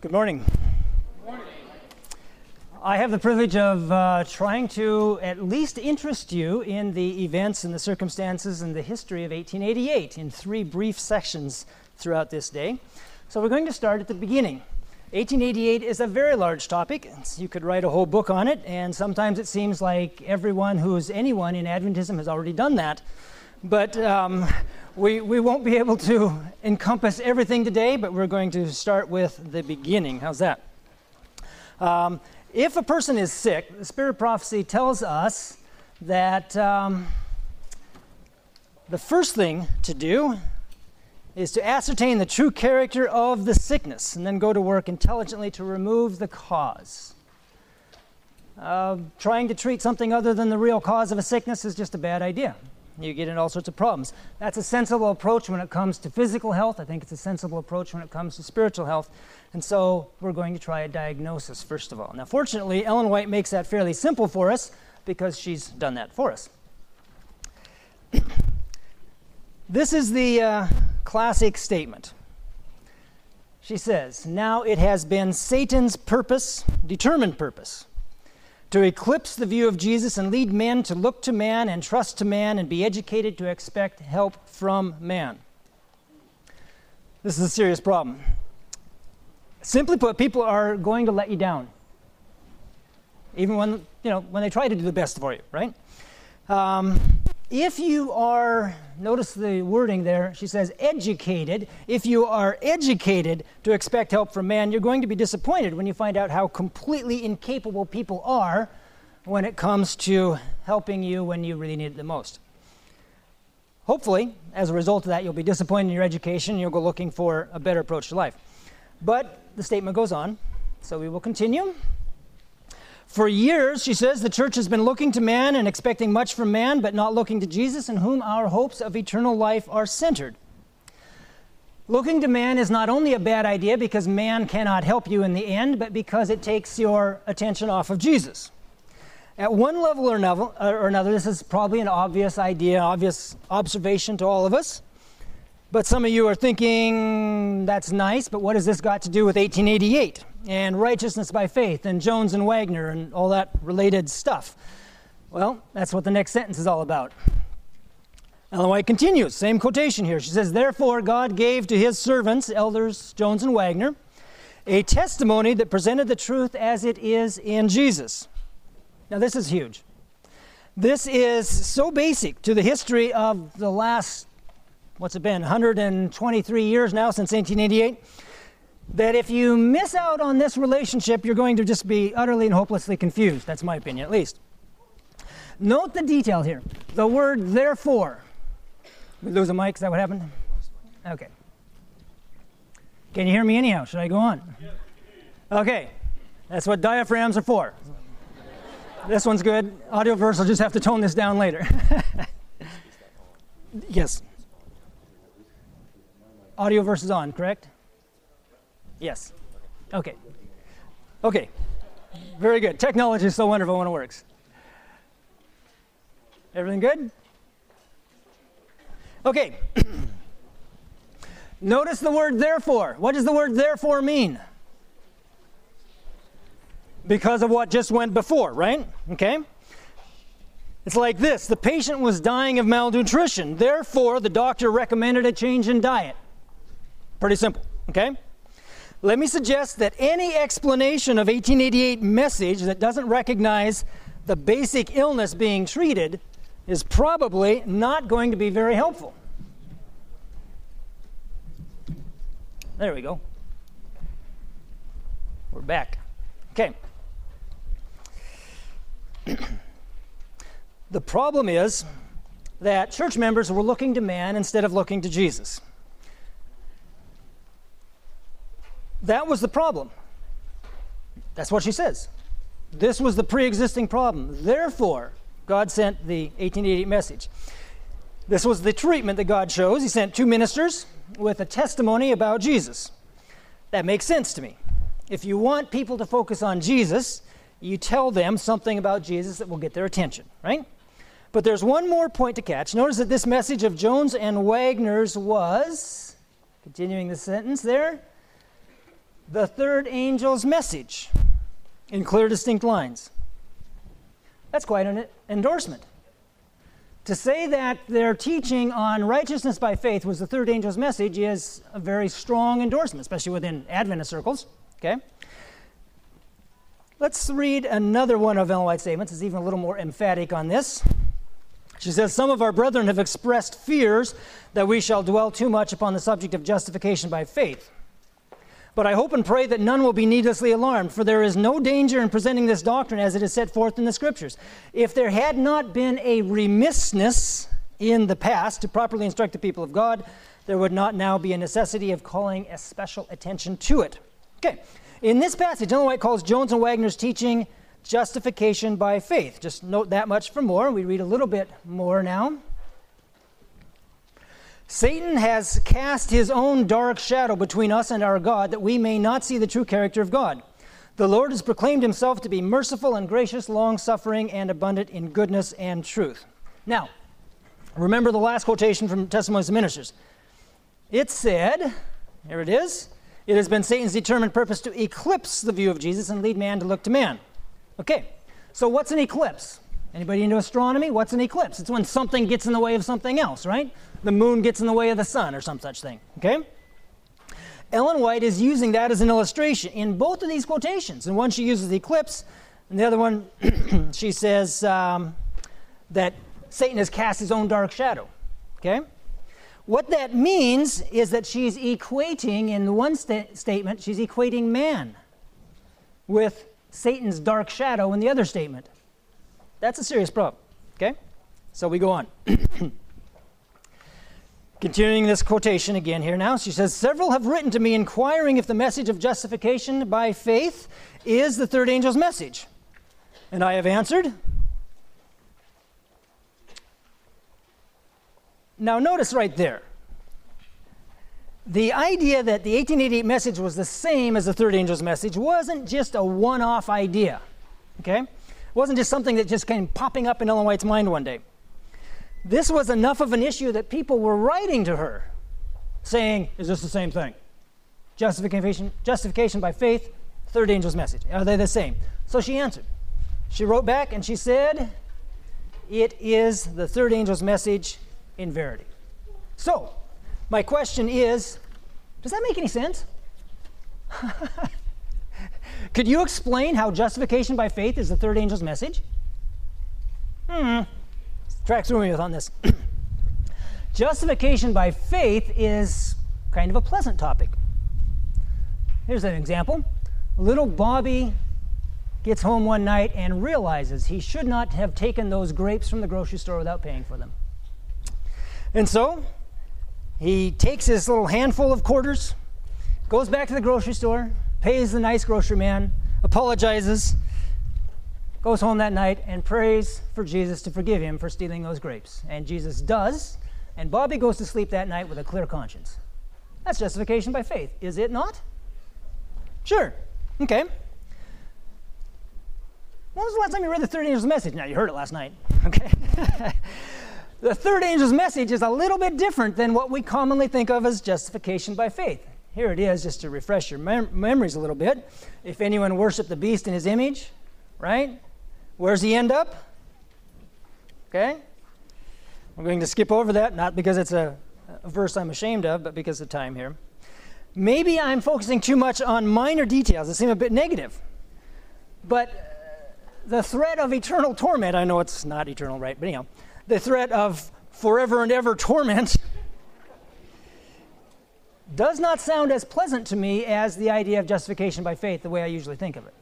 Good morning. Good morning. I have the privilege of uh, trying to at least interest you in the events and the circumstances and the history of 1888 in three brief sections throughout this day. So we're going to start at the beginning. 1888 is a very large topic. You could write a whole book on it, and sometimes it seems like everyone who's anyone in Adventism has already done that. But um, we, we won't be able to encompass everything today, but we're going to start with the beginning. How's that? Um, if a person is sick, the spirit of prophecy tells us that um, the first thing to do is to ascertain the true character of the sickness and then go to work intelligently to remove the cause. Uh, trying to treat something other than the real cause of a sickness is just a bad idea. You get in all sorts of problems. That's a sensible approach when it comes to physical health. I think it's a sensible approach when it comes to spiritual health. And so we're going to try a diagnosis first of all. Now, fortunately, Ellen White makes that fairly simple for us because she's done that for us. this is the uh, classic statement. She says, Now it has been Satan's purpose, determined purpose, to eclipse the view of Jesus and lead men to look to man and trust to man and be educated to expect help from man. This is a serious problem. Simply put, people are going to let you down. Even when, you know, when they try to do the best for you, right? Um, if you are, notice the wording there, she says educated. If you are educated to expect help from man, you're going to be disappointed when you find out how completely incapable people are when it comes to helping you when you really need it the most. Hopefully, as a result of that, you'll be disappointed in your education and you'll go looking for a better approach to life. But the statement goes on, so we will continue. For years, she says, the church has been looking to man and expecting much from man, but not looking to Jesus, in whom our hopes of eternal life are centered. Looking to man is not only a bad idea because man cannot help you in the end, but because it takes your attention off of Jesus. At one level or another, this is probably an obvious idea, obvious observation to all of us. But some of you are thinking, that's nice, but what has this got to do with 1888 and righteousness by faith and Jones and Waggoner and all that related stuff? Well, that's what the next sentence is all about. Ellen White continues, same quotation here. She says, Therefore, God gave to his servants, elders Jones and Waggoner, a testimony that presented the truth as it is in Jesus. Now, this is huge. This is so basic to the history of the last what's it been, 123 years now since 1888, that if you miss out on this relationship, you're going to just be utterly and hopelessly confused. That's my opinion, at least. Note the detail here. The word therefore. We lose a mic, is that what happened? Okay. Can you hear me anyhow? Should I go on? Okay. That's what diaphragms are for. This one's good. Audioverse will just have to tone this down later. yes. Audioverse is on, correct? Yes. Okay. Okay. Very good. Technology is so wonderful when it works. Everything good? Okay. Notice the word therefore. What does the word therefore mean? Because of what just went before, right? Okay. It's like this the patient was dying of malnutrition, therefore, the doctor recommended a change in diet. Pretty simple, okay? Let me suggest that any explanation of 1888 message that doesn't recognize the basic illness being treated is probably not going to be very helpful. There we go. We're back. Okay. the problem is that church members were looking to man instead of looking to Jesus. That was the problem. That's what she says. This was the pre existing problem. Therefore, God sent the 1888 message. This was the treatment that God chose. He sent two ministers with a testimony about Jesus. That makes sense to me. If you want people to focus on Jesus, you tell them something about Jesus that will get their attention, right? But there's one more point to catch. Notice that this message of Jones and Waggoner's was, continuing the sentence there, the third angel's message in clear, distinct lines. That's quite an endorsement. To say that their teaching on righteousness by faith was the third angel's message is a very strong endorsement, especially within Adventist circles. Okay? Let's read another one of Ellen White's statements. It's even a little more emphatic on this. She says, Some of our brethren have expressed fears that we shall dwell too much upon the subject of justification by faith. But I hope and pray that none will be needlessly alarmed, for there is no danger in presenting this doctrine as it is set forth in the Scriptures. If there had not been a remissness in the past to properly instruct the people of God, there would not now be a necessity of calling a special attention to it. Okay, in this passage, Ellen White calls Jones and Waggoner's teaching justification by faith. Just note that much for more. We read a little bit more now. Satan has cast his own dark shadow between us and our God that we may not see the true character of God. The Lord has proclaimed himself to be merciful and gracious, long suffering, and abundant in goodness and truth. Now, remember the last quotation from Testimonies of Ministers. It said, here it is, it has been Satan's determined purpose to eclipse the view of Jesus and lead man to look to man. Okay, so what's an eclipse? Anybody into astronomy? What's an eclipse? It's when something gets in the way of something else, right? The moon gets in the way of the sun or some such thing, okay? Ellen White is using that as an illustration in both of these quotations. And one, she uses the eclipse, and the other one, she says um, that Satan has cast his own dark shadow, okay? What that means is that she's equating, in one sta- statement, she's equating man with Satan's dark shadow in the other statement. That's a serious problem. Okay? So we go on. Continuing this quotation again here now, she says, Several have written to me inquiring if the message of justification by faith is the third angel's message. And I have answered. Now, notice right there. The idea that the 1888 message was the same as the third angel's message wasn't just a one off idea. Okay? It wasn't just something that just came popping up in Ellen White's mind one day. This was enough of an issue that people were writing to her saying, Is this the same thing? Justification, justification by faith, third angel's message. Are they the same? So she answered. She wrote back and she said, It is the third angel's message in verity. So, my question is Does that make any sense? Could you explain how justification by faith is the third angel's message? Hmm. Track through me on this. justification by faith is kind of a pleasant topic. Here's an example. Little Bobby gets home one night and realizes he should not have taken those grapes from the grocery store without paying for them. And so he takes his little handful of quarters, goes back to the grocery store, pays the nice grocery man, apologizes, goes home that night, and prays for Jesus to forgive him for stealing those grapes. And Jesus does, and Bobby goes to sleep that night with a clear conscience. That's justification by faith, is it not? Sure. Okay. When was the last time you read the third angel's message? Now, you heard it last night. Okay. the third angel's message is a little bit different than what we commonly think of as justification by faith. Here it is, just to refresh your mem- memories a little bit. If anyone worship the beast in his image, right? Where's he end up? Okay? I'm going to skip over that, not because it's a, a verse I'm ashamed of, but because of time here. Maybe I'm focusing too much on minor details that seem a bit negative. But uh, the threat of eternal torment, I know it's not eternal, right? But anyhow, the threat of forever and ever torment does not sound as pleasant to me as the idea of justification by faith, the way I usually think of it.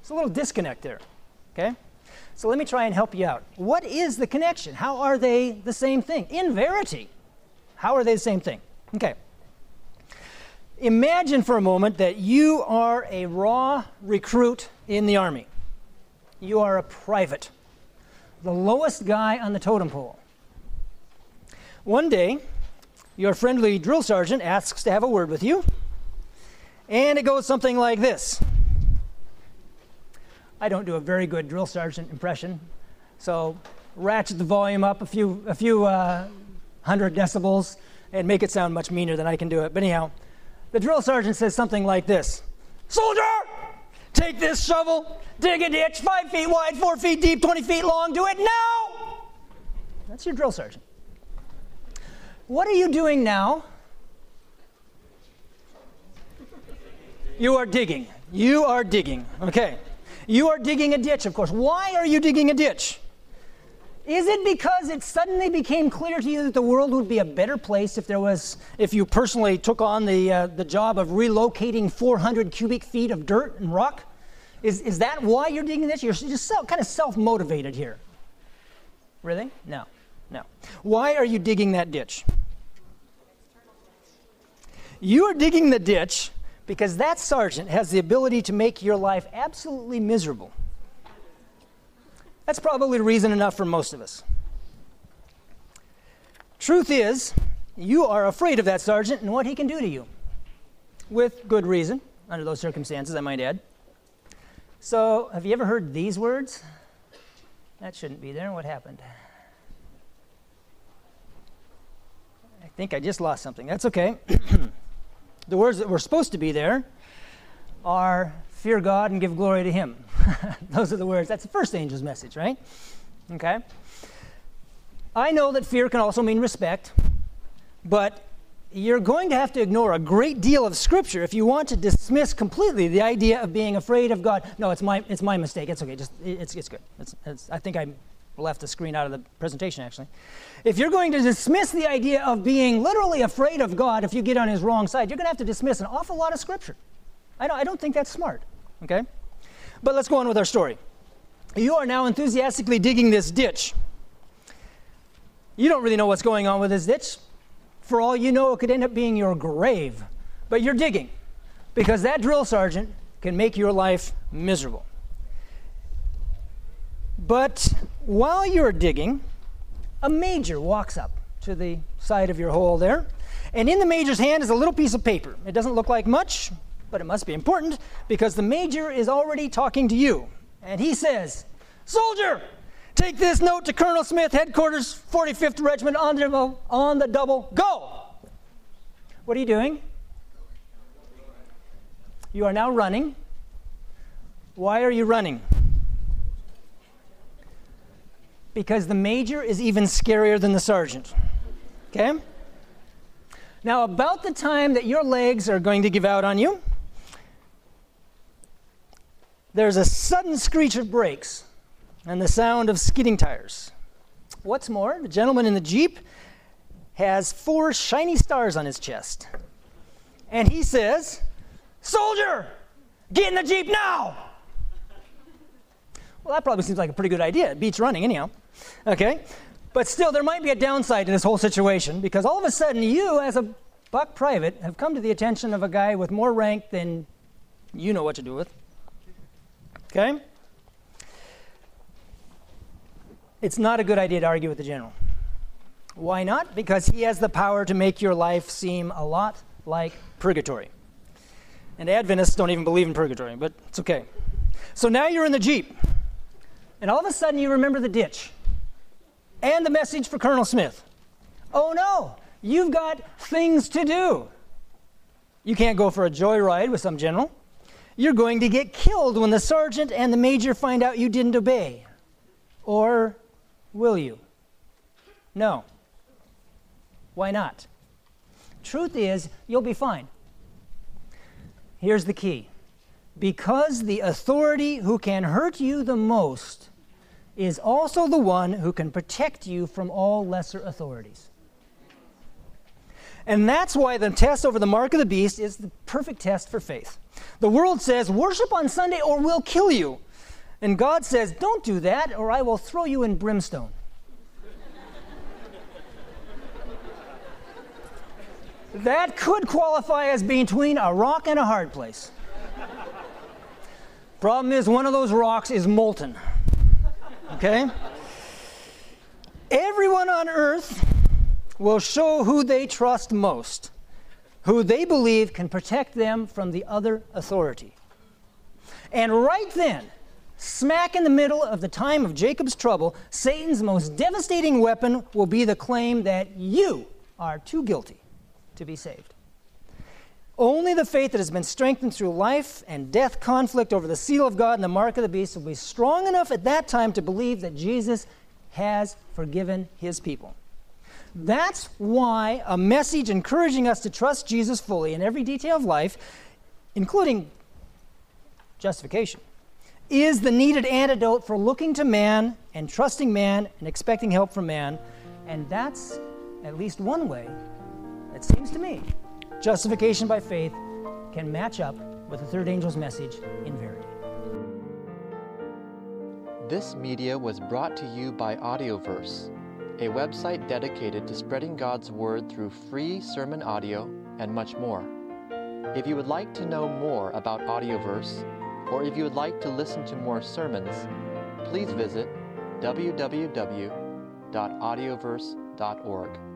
It's a little disconnect there, okay? So let me try and help you out. What is the connection? How are they the same thing? In verity, how are they the same thing? Okay. Imagine for a moment that you are a raw recruit in the Army. You are a private, the lowest guy on the totem pole. One day, your friendly drill sergeant asks to have a word with you, and it goes something like this. I don't do a very good drill sergeant impression, so ratchet the volume up a few, a few uh, hundred decibels and make it sound much meaner than I can do it. But anyhow, The drill sergeant says something like this Soldier, take this shovel, dig a ditch five feet wide, four feet deep, 20 feet long, do it now. That's your drill sergeant. What are you doing now? You are digging. You are digging. Okay. You are digging a ditch, of course. Why are you digging a ditch? Is it because it suddenly became clear to you that the world would be a better place if there was, if you personally took on the, uh, the job of relocating 400 cubic feet of dirt and rock? Is, is that why you're digging this? You're just so, kind of self motivated here. Really? No, no. Why are you digging that ditch? You are digging the ditch because that sergeant has the ability to make your life absolutely miserable. That's probably reason enough for most of us. Truth is, you are afraid of that sergeant and what he can do to you. With good reason, under those circumstances, I might add. So, have you ever heard these words? That shouldn't be there. What happened? Think I just lost something. That's okay. the words that were supposed to be there are fear God and give glory to Him. Those are the words. That's the first angel's message, right? Okay. I know that fear can also mean respect, but you're going to have to ignore a great deal of scripture if you want to dismiss completely the idea of being afraid of God. No, it's my it's my mistake. It's okay. Just it's it's good. It's, it's, I think I left the screen out of the presentation actually. If you're going to dismiss the idea of being literally afraid of God if you get on his wrong side, you're going to have to dismiss an awful lot of scripture. I don't, I don't think that's smart. Okay? But let's go on with our story. You are now enthusiastically digging this ditch. You don't really know what's going on with this ditch. For all you know, it could end up being your grave. But you're digging because that drill sergeant can make your life miserable. But while you're digging, a major walks up to the side of your hole there. And in the major's hand is a little piece of paper. It doesn't look like much, but it must be important because the major is already talking to you. And he says, Soldier, take this note to Colonel Smith, headquarters, 45th Regiment, on the, on the double, go! What are you doing? You are now running. Why are you running? Because the major is even scarier than the sergeant. Okay? Now, about the time that your legs are going to give out on you, there's a sudden screech of brakes and the sound of skidding tires. What's more, the gentleman in the Jeep has four shiny stars on his chest. And he says, Soldier, get in the Jeep now! Well, that probably seems like a pretty good idea. It beats running, anyhow. Okay? But still, there might be a downside to this whole situation because all of a sudden, you, as a buck private, have come to the attention of a guy with more rank than you know what to do with. Okay? It's not a good idea to argue with the general. Why not? Because he has the power to make your life seem a lot like purgatory. And Adventists don't even believe in purgatory, but it's okay. So now you're in the Jeep, and all of a sudden you remember the ditch and the message for Colonel Smith. Oh no, you've got things to do. You can't go for a joyride with some general. You're going to get killed when the sergeant and the major find out you didn't obey. Or will you? No. Why not? Truth is, you'll be fine. Here's the key because the authority who can hurt you the most is also the one who can protect you from all lesser authorities. And that's why the test over the mark of the beast is the perfect test for faith. The world says, worship on Sunday or we'll kill you. And God says, don't do that or I will throw you in brimstone. that could qualify as between a rock and a hard place. Problem is, one of those rocks is molten. Okay? Everyone on earth will show who they trust most, who they believe can protect them from the other authority. And right then, smack in the middle of the time of Jacob's trouble, Satan's most devastating weapon will be the claim that you are too guilty to be saved. Only the faith that has been strengthened through life and death conflict over the seal of God and the mark of the beast will be strong enough at that time to believe that Jesus has forgiven his people. That's why a message encouraging us to trust Jesus fully in every detail of life, including justification, is the needed antidote for looking to man and trusting man and expecting help from man. And that's at least one way, it seems to me, justification by faith can match up with the third angel's message in verity. This media was brought to you by Audioverse, a website dedicated to spreading God's Word through free sermon audio and much more. If you would like to know more about Audioverse, or if you would like to listen to more sermons, please visit www.audioverse.org.